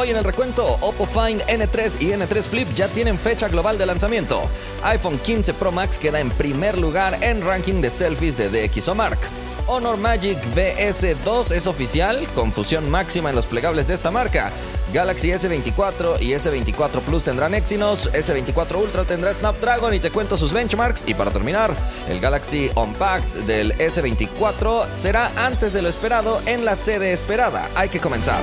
Hoy en el recuento, Oppo Find N3 y N3 Flip ya tienen fecha global de lanzamiento. iPhone 15 Pro Max queda en primer lugar en ranking de selfies de DxOMark. Honor Magic BS2 es oficial, confusión máxima en los plegables de esta marca. Galaxy S24 y S24 Plus tendrán Exynos, S24 Ultra tendrá Snapdragon y te cuento sus benchmarks. Y para terminar, el Galaxy Unpacked del S24 será antes de lo esperado en la sede esperada. Hay que comenzar.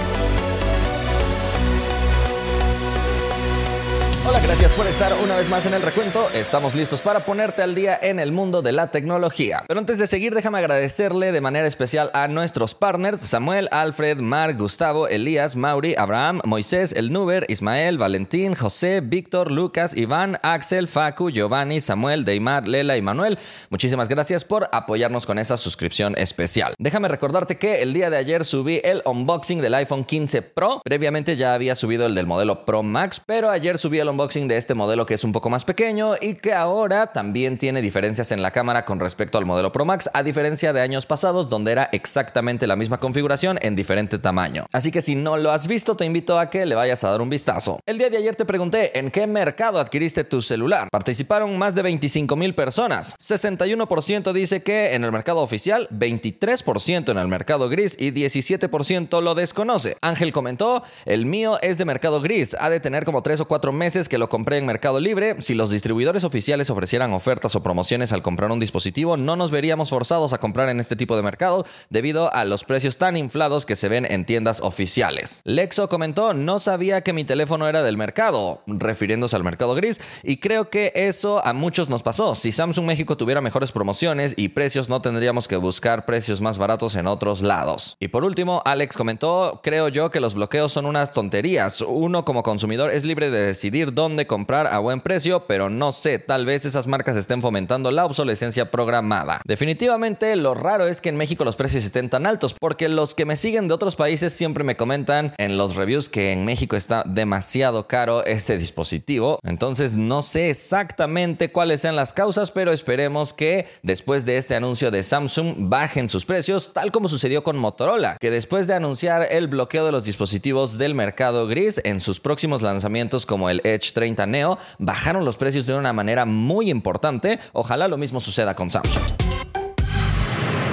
Hola, gracias por estar una vez más en el recuento. Estamos listos para ponerte al día en el mundo de la tecnología. Pero antes de seguir, déjame agradecerle de manera especial a nuestros partners: Samuel, Alfred, Mark, Gustavo, Elías, Mauri, Abraham, Moisés, El Nuber, Ismael, Valentín, José, Víctor, Lucas, Iván, Axel, Facu, Giovanni, Samuel, Deimar, Lela y Manuel. Muchísimas gracias por apoyarnos con esa suscripción especial. Déjame recordarte que el día de ayer subí el unboxing del iPhone 15 Pro. Previamente ya había subido el del modelo Pro Max, pero ayer subí el unboxing de este modelo que es un poco más pequeño y que ahora también tiene diferencias en la cámara con respecto al modelo Pro Max, a diferencia de años pasados donde era exactamente la misma configuración en diferente tamaño. Así que si no lo has visto, te invito a que le vayas a dar un vistazo. El día de ayer te pregunté en qué mercado adquiriste tu celular. Participaron más de 25 mil personas. 61% dice que en el mercado oficial, 23% en el mercado gris y 17% lo desconoce. Ángel comentó, el mío es de mercado gris, ha de tener como 3 o 4 meses que lo compré en Mercado Libre. Si los distribuidores oficiales ofrecieran ofertas o promociones al comprar un dispositivo, no nos veríamos forzados a comprar en este tipo de mercado debido a los precios tan inflados que se ven en tiendas oficiales. Lexo comentó, no sabía que mi teléfono era del mercado, refiriéndose al mercado gris, y creo que eso a muchos nos pasó. Si Samsung México tuviera mejores promociones y precios, no tendríamos que buscar precios más baratos en otros lados. Y por último, Alex comentó, creo yo que los bloqueos son unas tonterías. Uno como consumidor es libre de decidir dónde comprar a buen precio, pero no sé, tal vez esas marcas estén fomentando la obsolescencia programada. Definitivamente lo raro es que en México los precios estén tan altos, porque los que me siguen de otros países siempre me comentan en los reviews que en México está demasiado caro este dispositivo. Entonces no sé exactamente cuáles sean las causas, pero esperemos que después de este anuncio de Samsung bajen sus precios, tal como sucedió con Motorola, que después de anunciar el bloqueo de los dispositivos del mercado gris en sus próximos lanzamientos como el Edge 30 Neo, bajaron los precios de una manera muy importante. Ojalá lo mismo suceda con Samsung.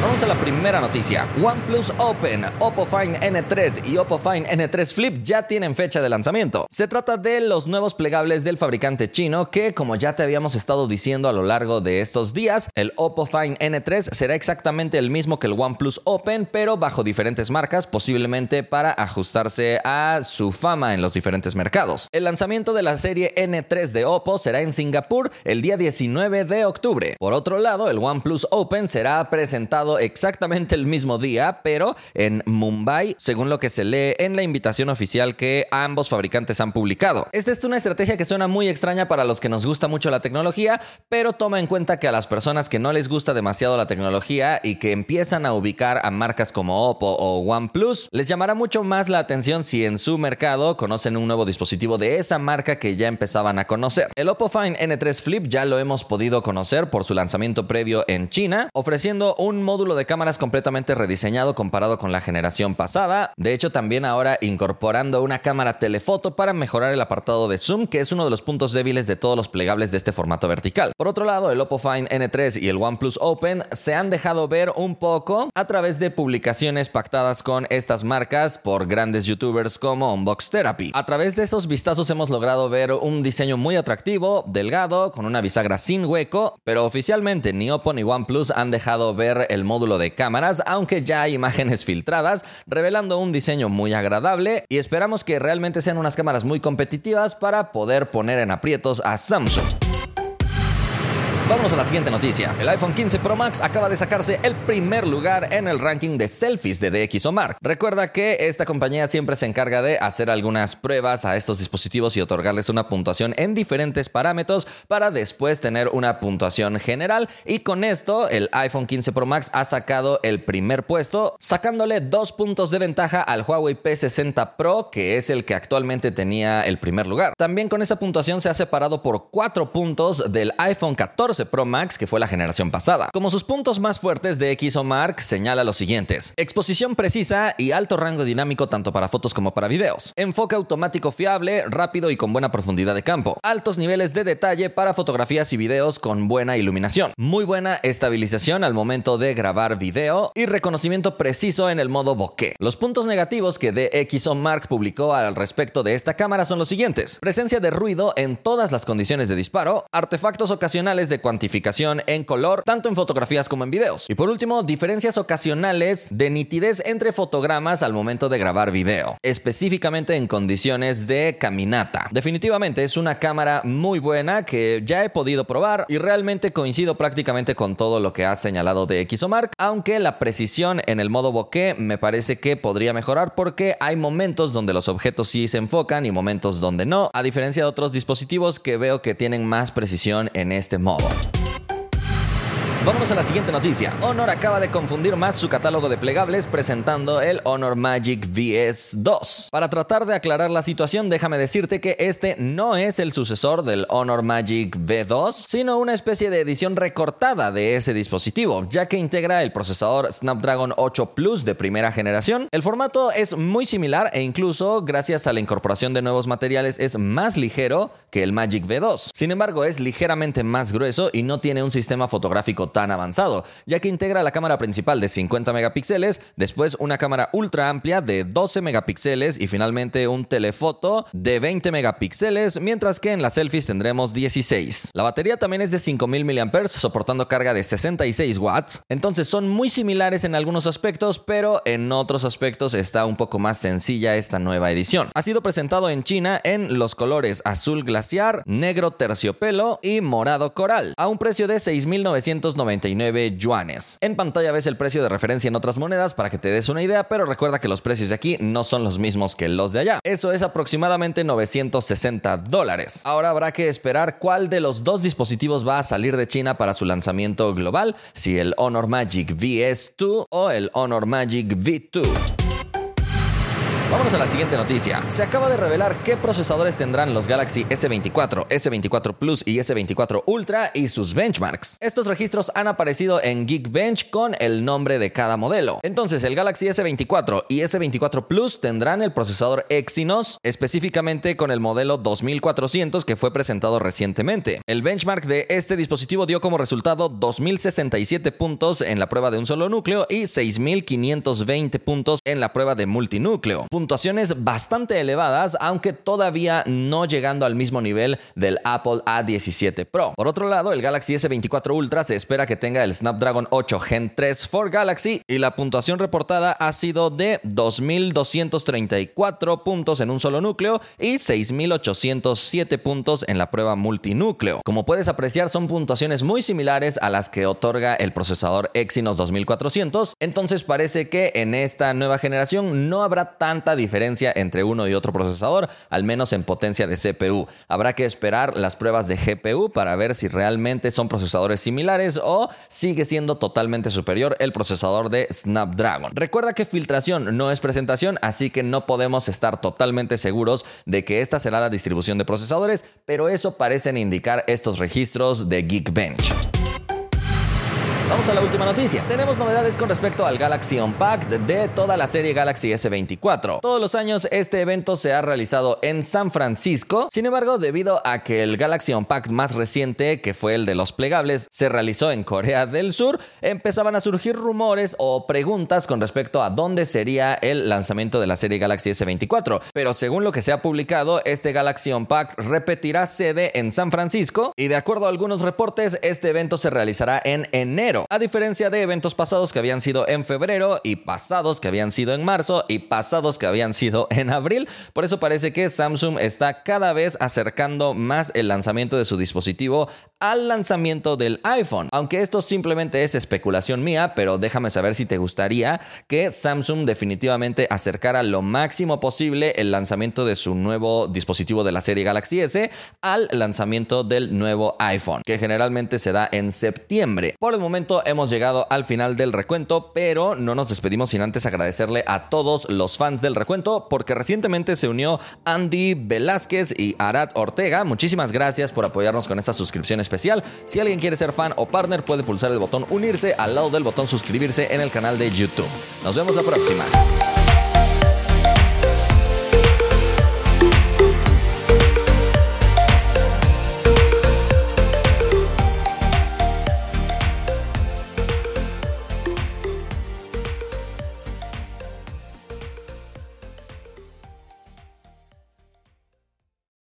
Vamos a la primera noticia. OnePlus Open, Oppo Find N3 y Oppo Find N3 Flip ya tienen fecha de lanzamiento. Se trata de los nuevos plegables del fabricante chino que, como ya te habíamos estado diciendo a lo largo de estos días, el Oppo Find N3 será exactamente el mismo que el OnePlus Open, pero bajo diferentes marcas, posiblemente para ajustarse a su fama en los diferentes mercados. El lanzamiento de la serie N3 de Oppo será en Singapur el día 19 de octubre. Por otro lado, el OnePlus Open será presentado exactamente el mismo día, pero en Mumbai, según lo que se lee en la invitación oficial que ambos fabricantes han publicado. Esta es una estrategia que suena muy extraña para los que nos gusta mucho la tecnología, pero toma en cuenta que a las personas que no les gusta demasiado la tecnología y que empiezan a ubicar a marcas como Oppo o OnePlus, les llamará mucho más la atención si en su mercado conocen un nuevo dispositivo de esa marca que ya empezaban a conocer. El Oppo Find N3 Flip ya lo hemos podido conocer por su lanzamiento previo en China, ofreciendo un módulo de cámaras completamente rediseñado comparado con la generación pasada. De hecho, también ahora incorporando una cámara telefoto para mejorar el apartado de zoom, que es uno de los puntos débiles de todos los plegables de este formato vertical. Por otro lado, el Oppo Find N3 y el OnePlus Open se han dejado ver un poco a través de publicaciones pactadas con estas marcas por grandes youtubers como Unbox Therapy. A través de esos vistazos hemos logrado ver un diseño muy atractivo, delgado, con una bisagra sin hueco, pero oficialmente ni Oppo ni OnePlus han dejado ver el módulo de cámaras, aunque ya hay imágenes filtradas, revelando un diseño muy agradable y esperamos que realmente sean unas cámaras muy competitivas para poder poner en aprietos a Samsung. Vámonos a la siguiente noticia. El iPhone 15 Pro Max acaba de sacarse el primer lugar en el ranking de selfies de DxOMark. Recuerda que esta compañía siempre se encarga de hacer algunas pruebas a estos dispositivos y otorgarles una puntuación en diferentes parámetros para después tener una puntuación general. Y con esto, el iPhone 15 Pro Max ha sacado el primer puesto, sacándole dos puntos de ventaja al Huawei P60 Pro, que es el que actualmente tenía el primer lugar. También con esta puntuación se ha separado por cuatro puntos del iPhone 14 14 Pro Max, que fue la generación pasada. Como sus puntos más fuertes de Mark señala los siguientes. Exposición precisa y alto rango dinámico tanto para fotos como para videos. Enfoque automático fiable, rápido y con buena profundidad de campo. Altos niveles de detalle para fotografías y videos con buena iluminación. Muy buena estabilización al momento de grabar video y reconocimiento preciso en el modo bokeh. Los puntos negativos que Mark publicó al respecto de esta cámara son los siguientes. Presencia de ruido en todas las condiciones de disparo, artefactos ocasionales de cuantificación en color, tanto en fotografías como en videos. Y por último, diferencias ocasionales de nitidez entre fotogramas al momento de grabar video, específicamente en condiciones de caminata. Definitivamente es una cámara muy buena que ya he podido probar y realmente coincido prácticamente con todo lo que ha señalado de Xomark, aunque la precisión en el modo bokeh me parece que podría mejorar porque hay momentos donde los objetos sí se enfocan y momentos donde no, a diferencia de otros dispositivos que veo que tienen más precisión en este modo. Vamos a la siguiente noticia. Honor acaba de confundir más su catálogo de plegables presentando el Honor Magic VS 2. Para tratar de aclarar la situación, déjame decirte que este no es el sucesor del Honor Magic V2, sino una especie de edición recortada de ese dispositivo, ya que integra el procesador Snapdragon 8 Plus de primera generación. El formato es muy similar e incluso, gracias a la incorporación de nuevos materiales, es más ligero que el Magic V2. Sin embargo, es ligeramente más grueso y no tiene un sistema fotográfico tan avanzado, ya que integra la cámara principal de 50 megapíxeles, después una cámara ultra amplia de 12 megapíxeles y finalmente un telefoto de 20 megapíxeles, mientras que en las selfies tendremos 16. La batería también es de 5000 mAh, soportando carga de 66 watts, entonces son muy similares en algunos aspectos, pero en otros aspectos está un poco más sencilla esta nueva edición. Ha sido presentado en China en los colores azul glaciar, negro terciopelo y morado coral, a un precio de 6.990 99 yuanes. En pantalla ves el precio de referencia en otras monedas para que te des una idea, pero recuerda que los precios de aquí no son los mismos que los de allá. Eso es aproximadamente 960 dólares. Ahora habrá que esperar cuál de los dos dispositivos va a salir de China para su lanzamiento global, si el Honor Magic VS2 o el Honor Magic V2. Vámonos a la siguiente noticia. Se acaba de revelar qué procesadores tendrán los Galaxy S24, S24 Plus y S24 Ultra y sus benchmarks. Estos registros han aparecido en Geekbench con el nombre de cada modelo. Entonces, el Galaxy S24 y S24 Plus tendrán el procesador Exynos, específicamente con el modelo 2400 que fue presentado recientemente. El benchmark de este dispositivo dio como resultado 2067 puntos en la prueba de un solo núcleo y 6520 puntos en la prueba de multinúcleo puntuaciones bastante elevadas, aunque todavía no llegando al mismo nivel del Apple A17 Pro. Por otro lado, el Galaxy S24 Ultra se espera que tenga el Snapdragon 8 Gen 3 for Galaxy y la puntuación reportada ha sido de 2.234 puntos en un solo núcleo y 6.807 puntos en la prueba multinúcleo. Como puedes apreciar, son puntuaciones muy similares a las que otorga el procesador Exynos 2400, entonces parece que en esta nueva generación no habrá tanta diferencia entre uno y otro procesador, al menos en potencia de CPU. Habrá que esperar las pruebas de GPU para ver si realmente son procesadores similares o sigue siendo totalmente superior el procesador de Snapdragon. Recuerda que filtración no es presentación, así que no podemos estar totalmente seguros de que esta será la distribución de procesadores, pero eso parecen indicar estos registros de Geekbench. Vamos a la última noticia. Tenemos novedades con respecto al Galaxy Unpacked de toda la serie Galaxy S24. Todos los años este evento se ha realizado en San Francisco. Sin embargo, debido a que el Galaxy Unpacked más reciente, que fue el de los plegables, se realizó en Corea del Sur, empezaban a surgir rumores o preguntas con respecto a dónde sería el lanzamiento de la serie Galaxy S24. Pero según lo que se ha publicado, este Galaxy Unpacked repetirá sede en San Francisco y de acuerdo a algunos reportes, este evento se realizará en a diferencia de eventos pasados que habían sido en febrero y pasados que habían sido en marzo y pasados que habían sido en abril. Por eso parece que Samsung está cada vez acercando más el lanzamiento de su dispositivo al lanzamiento del iPhone. Aunque esto simplemente es especulación mía, pero déjame saber si te gustaría que Samsung definitivamente acercara lo máximo posible el lanzamiento de su nuevo dispositivo de la serie Galaxy S al lanzamiento del nuevo iPhone, que generalmente se da en septiembre. Por el momento hemos llegado al final del recuento, pero no nos despedimos sin antes agradecerle a todos los fans del recuento porque recientemente se unió Andy Velázquez y Arad Ortega. Muchísimas gracias por apoyarnos con esta suscripción especial. Si alguien quiere ser fan o partner puede pulsar el botón unirse al lado del botón suscribirse en el canal de YouTube. Nos vemos la próxima.